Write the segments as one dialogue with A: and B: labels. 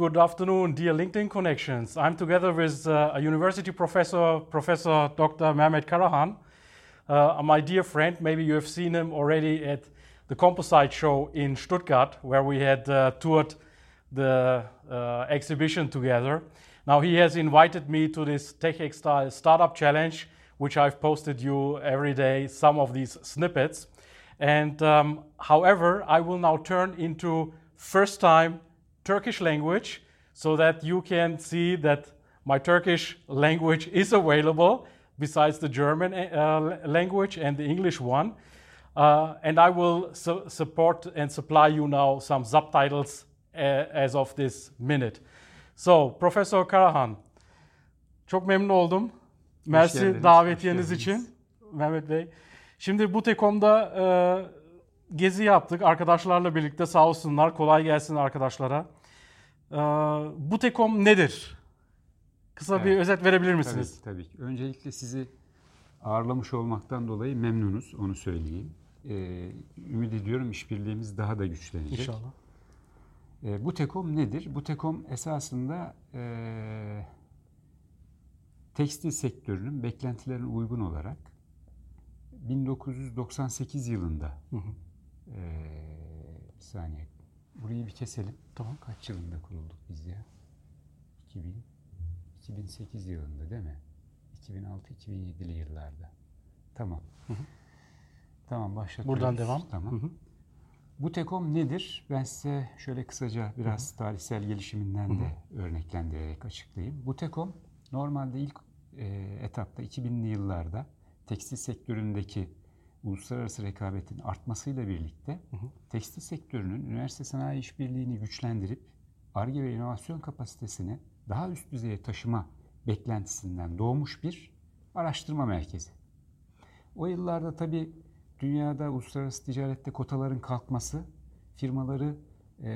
A: Good afternoon, dear LinkedIn connections. I'm together with uh, a university professor, Professor Dr. Mehmet Karahan, uh, my dear friend. Maybe you have seen him already at the Composite Show in Stuttgart, where we had uh, toured the uh, exhibition together. Now he has invited me to this TechXtile Startup Challenge, which I've posted you every day some of these snippets. And um, however, I will now turn into first time Turkish language so that you can see that my Turkish language is available besides the German uh, language and the English one. Uh, and I will su support and supply you now some subtitles uh, as of this minute. So, Professor Karahan, çok memnun oldum. Mersi davetiyeniz için Mehmet Bey. Şimdi bu Tekom'da e, gezi yaptık arkadaşlarla birlikte sağ olsunlar. Kolay gelsin arkadaşlara. Ee, bu Tekom nedir? Kısa evet. bir özet verebilir misiniz?
B: Tabii, tabii ki. Öncelikle sizi ağırlamış olmaktan dolayı memnunuz, onu söyleyeyim. Ee, ümit ediyorum işbirliğimiz daha da güçlenecek.
A: İnşallah.
B: Ee, bu Tekom nedir? Bu Tekom esasında e, tekstil sektörünün beklentilerine uygun olarak 1998 yılında hı hı. E, bir saniye Burayı bir keselim. Tamam. Kaç yılında kurulduk biz ya? 2000, 2008 yılında değil mi? 2006-2007'li yıllarda. Tamam. Hı hı. Tamam başlatıyoruz.
A: Buradan devam.
B: Tamam. Hı hı. Bu Tekom nedir? Ben size şöyle kısaca biraz hı hı. tarihsel gelişiminden de hı hı. örneklendirerek açıklayayım. Bu Tekom normalde ilk e, etapta 2000'li yıllarda tekstil sektöründeki uluslararası rekabetin artmasıyla birlikte hı hı. tekstil sektörünün üniversite sanayi işbirliğini güçlendirip ARGE ve inovasyon kapasitesini daha üst düzeye taşıma beklentisinden doğmuş bir araştırma merkezi. O yıllarda tabii dünyada uluslararası ticarette kotaların kalkması firmaları e,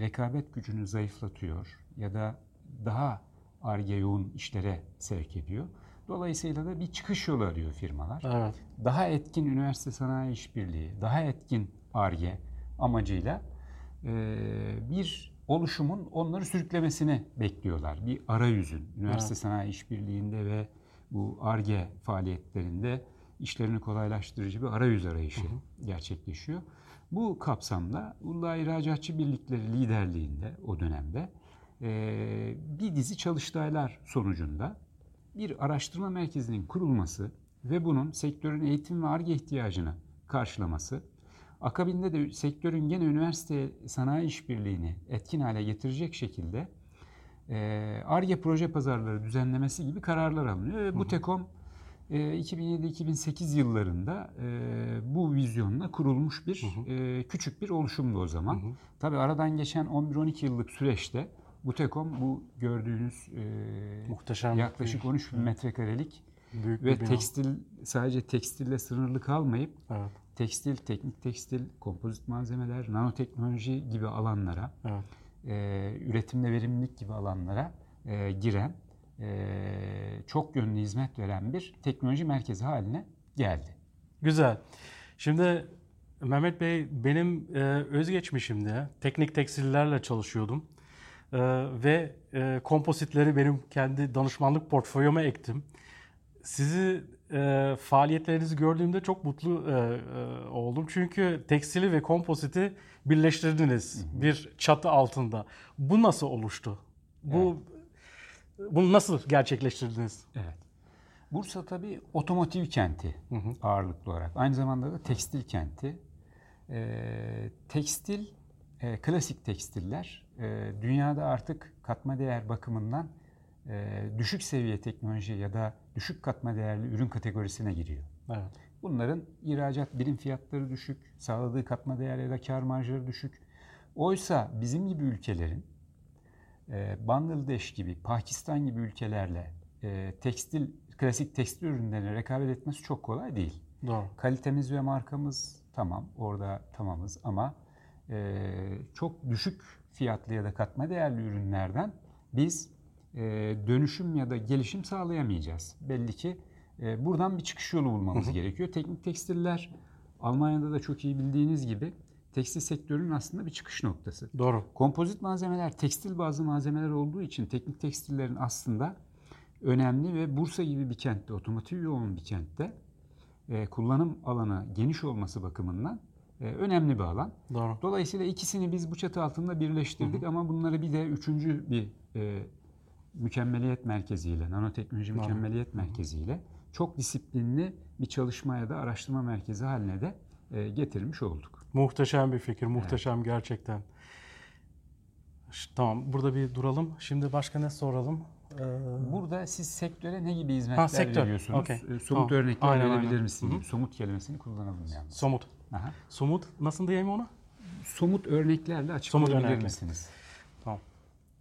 B: rekabet gücünü zayıflatıyor ya da daha ARGE yoğun işlere sevk ediyor. Dolayısıyla da bir çıkış yolu arıyor firmalar. Evet. Daha etkin üniversite sanayi işbirliği, daha etkin ARGE amacıyla e, bir oluşumun onları sürüklemesini bekliyorlar. Bir arayüzün üniversite evet. sanayi işbirliğinde ve bu ARGE faaliyetlerinde işlerini kolaylaştırıcı bir arayüz arayışı hı hı. gerçekleşiyor. Bu kapsamda Uludağ İhracatçı Birlikleri liderliğinde o dönemde e, bir dizi çalıştaylar sonucunda bir araştırma merkezinin kurulması ve bunun sektörün eğitim ve ARGE ihtiyacını karşılaması, akabinde de sektörün gene üniversite sanayi işbirliğini etkin hale getirecek şekilde ARGE proje pazarları düzenlemesi gibi kararlar alınıyor. Ve bu TEKOM 2007-2008 yıllarında bu vizyonla kurulmuş bir hı hı. küçük bir oluşumdu o zaman. Hı hı. Tabii aradan geçen 11-12 yıllık süreçte Butekom bu gördüğünüz e, Muhteşem yaklaşık 13 bin metrekarelik Büyük ve tekstil sadece tekstille sınırlı kalmayıp evet. tekstil, teknik tekstil, kompozit malzemeler, nanoteknoloji gibi alanlara, evet. e, üretimde verimlilik gibi alanlara e, giren e, çok yönlü hizmet veren bir teknoloji merkezi haline geldi.
A: Güzel. Şimdi Mehmet Bey benim e, özgeçmişimde teknik tekstillerle çalışıyordum. Ee, ve e, kompozitleri benim kendi danışmanlık portföyüme ektim. Sizi e, faaliyetlerinizi gördüğümde çok mutlu e, e, oldum. Çünkü tekstili ve kompoziti birleştirdiniz hı hı. bir çatı altında. Bu nasıl oluştu? Bu evet. Bunu nasıl gerçekleştirdiniz?
B: Evet. Bursa tabii otomotiv kenti hı hı. ağırlıklı olarak. Aynı zamanda da tekstil kenti. Ee, tekstil, e, klasik tekstiller e, dünyada artık katma değer bakımından e, düşük seviye teknoloji ya da düşük katma değerli ürün kategorisine giriyor. Evet. Bunların ihracat birim fiyatları düşük, sağladığı katma değer ya da kar marjları düşük. Oysa bizim gibi ülkelerin e, Bangladeş gibi, Pakistan gibi ülkelerle e, tekstil, klasik tekstil ürünlerine rekabet etmesi çok kolay değil.
A: Doğru.
B: Kalitemiz ve markamız tamam, orada tamamız ama e, çok düşük fiyatlı ya da katma değerli ürünlerden biz e, dönüşüm ya da gelişim sağlayamayacağız. Belli ki e, buradan bir çıkış yolu bulmamız
A: Hı hı.
B: gerekiyor. Teknik tekstiller Almanya'da da çok iyi bildiğiniz gibi tekstil sektörünün aslında bir çıkış noktası.
A: Doğru.
B: Kompozit malzemeler tekstil bazı malzemeler olduğu için teknik tekstillerin aslında önemli ve Bursa gibi bir kentte, otomotiv yoğun bir kentte e, kullanım alanı geniş olması bakımından önemli bir alan.
A: Doğru.
B: Dolayısıyla ikisini biz bu çatı altında birleştirdik ama bunları bir de üçüncü bir e, mükemmeliyet merkeziyle, nanoteknoloji
A: Doğru.
B: mükemmeliyet merkeziyle çok disiplinli bir çalışmaya da araştırma merkezi haline de e, getirmiş olduk.
A: Muhteşem bir fikir, muhteşem gerçekten. Ş- Tamam, burada bir duralım. Şimdi başka ne soralım? Ee,
B: Burada siz sektöre ne gibi hizmetler
A: Ha, sektör.
B: veriyorsunuz?
A: Okey.
B: E, Somut
A: Tamam.
B: örnekler
A: Aynen,
B: verebilir
A: aynen.
B: misiniz?
A: Hı hı.
B: Somut kelimesini kullanalım yalnız.
A: somut.
B: Aha.
A: Somut, nasıl diyeyim onu?
B: Somut örneklerle açıklayabilir misiniz?
A: Tamam.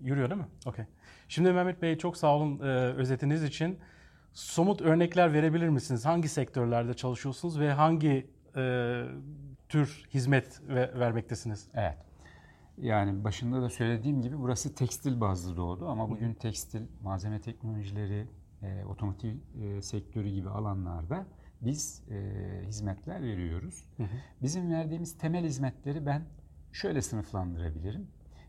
A: Yürüyor değil mi? Okey. Şimdi Mehmet Bey çok sağ olun e, özetiniz için. Somut örnekler verebilir misiniz? Hangi sektörlerde çalışıyorsunuz ve hangi e, tür hizmet ve, vermektesiniz?
B: Evet. Yani başında da söylediğim gibi burası tekstil bazlı doğdu ama bugün tekstil, malzeme teknolojileri, e, otomotiv e, sektörü gibi alanlarda biz e, hizmetler veriyoruz.
A: Hı hı.
B: Bizim verdiğimiz temel hizmetleri ben şöyle sınıflandırabilirim.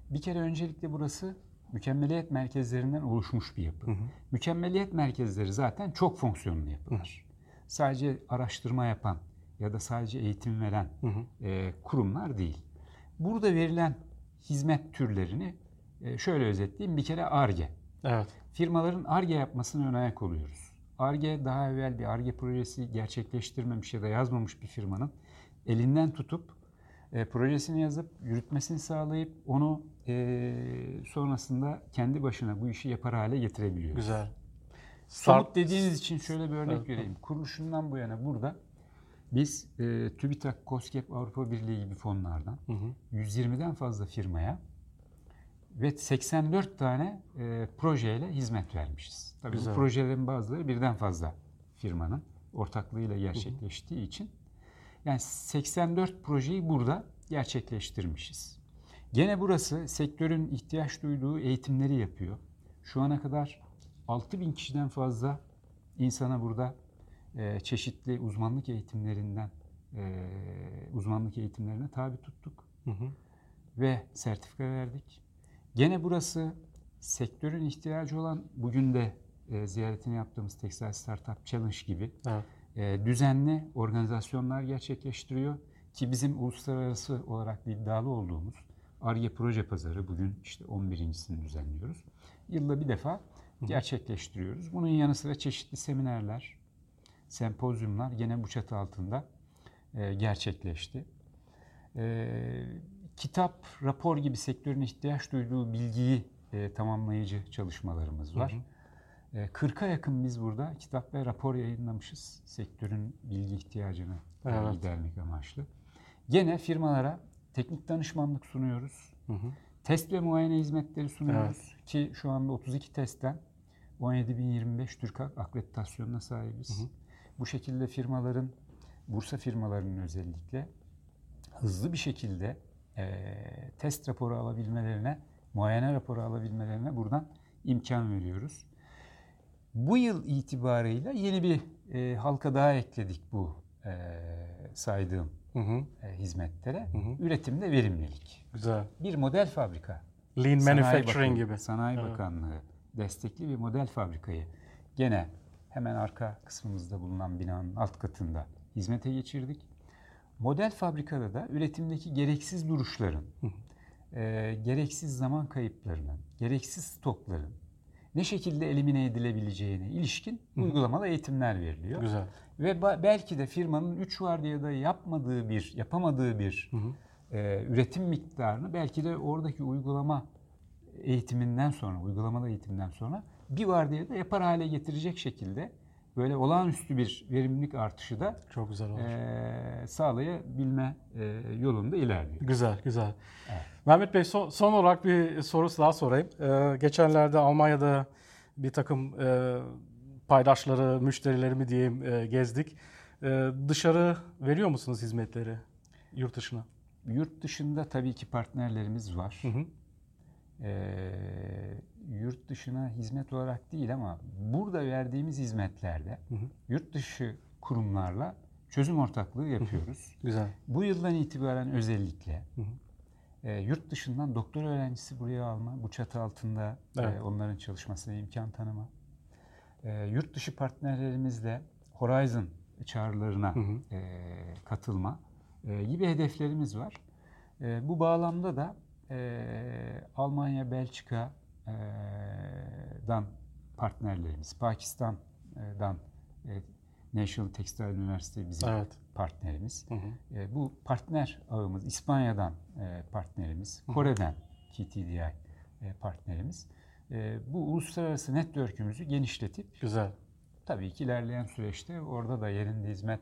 B: Bir kere öncelikle burası mükemmeliyet merkezlerinden oluşmuş bir yapı.
A: Hı hı.
B: Mükemmeliyet merkezleri zaten çok fonksiyonlu yapılar. Sadece araştırma yapan ya da sadece eğitim veren
A: Hı hı.
B: e, kurumlar değil. Burada verilen hizmet türlerini e, şöyle özetleyeyim. Bir kere ARGE.
A: Evet.
B: Firmaların ARGE yapmasına ön ayak oluyoruz. ARGE daha evvel bir ARGE projesi gerçekleştirmemiş ya da yazmamış bir firmanın elinden tutup e, projesini yazıp yürütmesini sağlayıp onu e, sonrasında kendi başına bu işi yapar hale getirebiliyoruz.
A: Güzel.
B: Somut
A: Start-
B: dediğiniz için şöyle bir örnek
A: Evet.
B: vereyim. Kuruluşundan bu yana burada biz e, TÜBİTAK, KOSGEB, Avrupa Birliği gibi fonlardan
A: Hı hı.
B: 120'den fazla firmaya ve 84 tane e, projeyle hizmet vermişiz. Tabii
A: Güzel.
B: bu projelerin bazıları birden fazla firmanın ortaklığıyla gerçekleştiği için yani 84 projeyi burada gerçekleştirmişiz. Gene burası sektörün ihtiyaç duyduğu eğitimleri yapıyor. Şu ana kadar 6000 kişiden fazla insana burada e, çeşitli uzmanlık eğitimlerinden e, uzmanlık eğitimlerine tabi tuttuk
A: Hı hı.
B: ve sertifika verdik. Gene burası sektörün ihtiyacı olan bugün de e, ziyaretini yaptığımız Textile Startup Challenge gibi
A: Evet.
B: e, düzenli organizasyonlar gerçekleştiriyor ki bizim uluslararası olarak iddialı olduğumuz ARGE proje pazarı bugün işte 11.sini düzenliyoruz. Yılda bir defa gerçekleştiriyoruz. Bunun yanı sıra çeşitli seminerler, sempozyumlar gene bu çatı altında e, gerçekleşti. E, kitap, rapor gibi sektörün ihtiyaç duyduğu bilgiyi e, tamamlayıcı çalışmalarımız var. E, 40'a yakın biz burada kitap ve rapor yayınlamışız sektörün bilgi ihtiyacını
A: Evet.
B: gidermek amaçlı. Gene firmalara teknik danışmanlık sunuyoruz.
A: Hı hı.
B: Test ve muayene hizmetleri sunuyoruz ki şu anda 32 testten 17.025 Türk akreditasyonuna sahibiz. Bu şekilde firmaların, Bursa firmalarının özellikle hızlı bir şekilde eee, test raporu alabilmelerine, muayene raporu alabilmelerine buradan imkan veriyoruz. Bu yıl itibarıyla yeni bir eee, halka daha ekledik bu eee, saydığım
A: Hı hı.
B: eee, hizmetlere.
A: hı.
B: Üretimde verimlilik.
A: Güzel.
B: Bir model fabrika.
A: Lean
B: Sanayi
A: manufacturing
B: Bakan-
A: gibi.
B: Sanayi
A: Evet.
B: Bakanlığı destekli bir model fabrikayı gene hemen arka kısmımızda bulunan binanın alt katında hizmete geçirdik. Model fabrikada da üretimdeki gereksiz duruşların, e, gereksiz zaman kayıplarının, gereksiz stokların ne şekilde elimine edilebileceğine ilişkin uygulamalı eğitimler veriliyor.
A: Güzel.
B: Ve ba- belki de firmanın 3 vardiyada yapmadığı bir, yapamadığı bir e, üretim miktarını belki de oradaki uygulama eğitiminden sonra, uygulamalı eğitimden sonra bir vardiyada yapar hale getirecek şekilde böyle olağanüstü bir verimlilik artışı da
A: Çok güzel olur.
B: e, sağlayabilme e, yolunda ilerliyor.
A: Güzel, güzel.
B: Evet.
A: Mehmet Bey son, son olarak bir soru daha sorayım. Ee, geçenlerde Almanya'da bir takım e, paydaşları, müşterileri mi diyeyim e, gezdik. E, dışarı veriyor musunuz hizmetleri yurt dışına?
B: Yurt dışında tabii ki partnerlerimiz var.
A: Hı hı.
B: Ee, yurt dışına hizmet olarak değil ama burada verdiğimiz hizmetlerde
A: Hı hı.
B: yurt dışı kurumlarla çözüm ortaklığı yapıyoruz.
A: Güzel.
B: Bu yıldan itibaren özellikle
A: Hı hı.
B: e, yurt dışından doktor öğrencisi buraya alma, bu çatı altında e,
A: Evet.
B: onların çalışmasına imkan tanıma. E, yurt dışı partnerlerimizle Horizon çağrılarına
A: Hı hı.
B: e, katılma e, gibi hedeflerimiz var. E, bu bağlamda da e, Almanya, Belçika e, dan partnerlerimiz, Pakistan'dan e, National Textile University bizim
A: Evet.
B: partnerimiz.
A: Hı hı.
B: E, bu partner ağımız İspanya'dan e, partnerimiz, Kore'den TTDI e, partnerimiz. E, bu uluslararası network'ümüzü genişletip
A: Güzel.
B: tabii ki ilerleyen süreçte orada da yerinde hizmet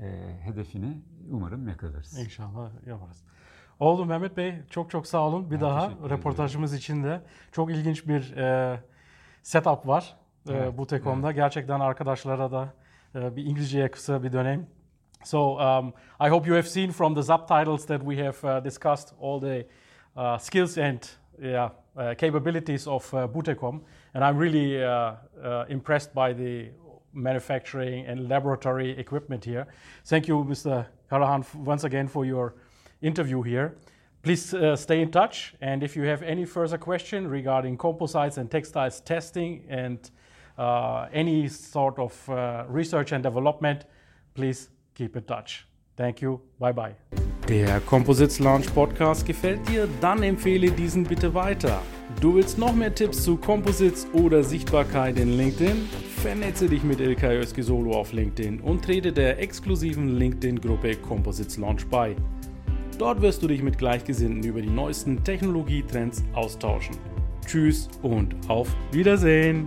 B: e, hedefini umarım yakalarız.
A: İnşallah yaparız. Oldu Mehmet Bey. Çok çok sağ olun. Bir
B: Ben
A: daha röportajımız için de çok ilginç bir e, setup var e,
B: Evet,
A: bu Tekom'da. Gerçekten arkadaşlara da e, bir İngilizceye kısa bir döneyim. So um, I hope you have seen from the subtitles that we have uh, discussed all the uh, skills and yeah, uh, capabilities of uh, Butecom, and I'm really uh, uh, impressed by the manufacturing and laboratory equipment here. Thank you, Mr. Karahan, once again for your interview here. Please uh, stay in touch, and if you have any further question regarding composites and textiles testing and uh, any sort of uh, research and development, please keep in touch. Thank you. Bye bye. Der Composites Launch Podcast gefällt dir? Dann empfehle diesen bitte weiter. Du willst noch mehr Tipps zu Composites oder Sichtbarkeit in LinkedIn? Vernetze dich mit Ilkay Özki Solo auf LinkedIn und trete der exklusiven LinkedIn-Gruppe Composites Launch bei. Dort wirst du dich mit Gleichgesinnten über die neuesten Technologietrends austauschen. Tschüss und auf Wiedersehen!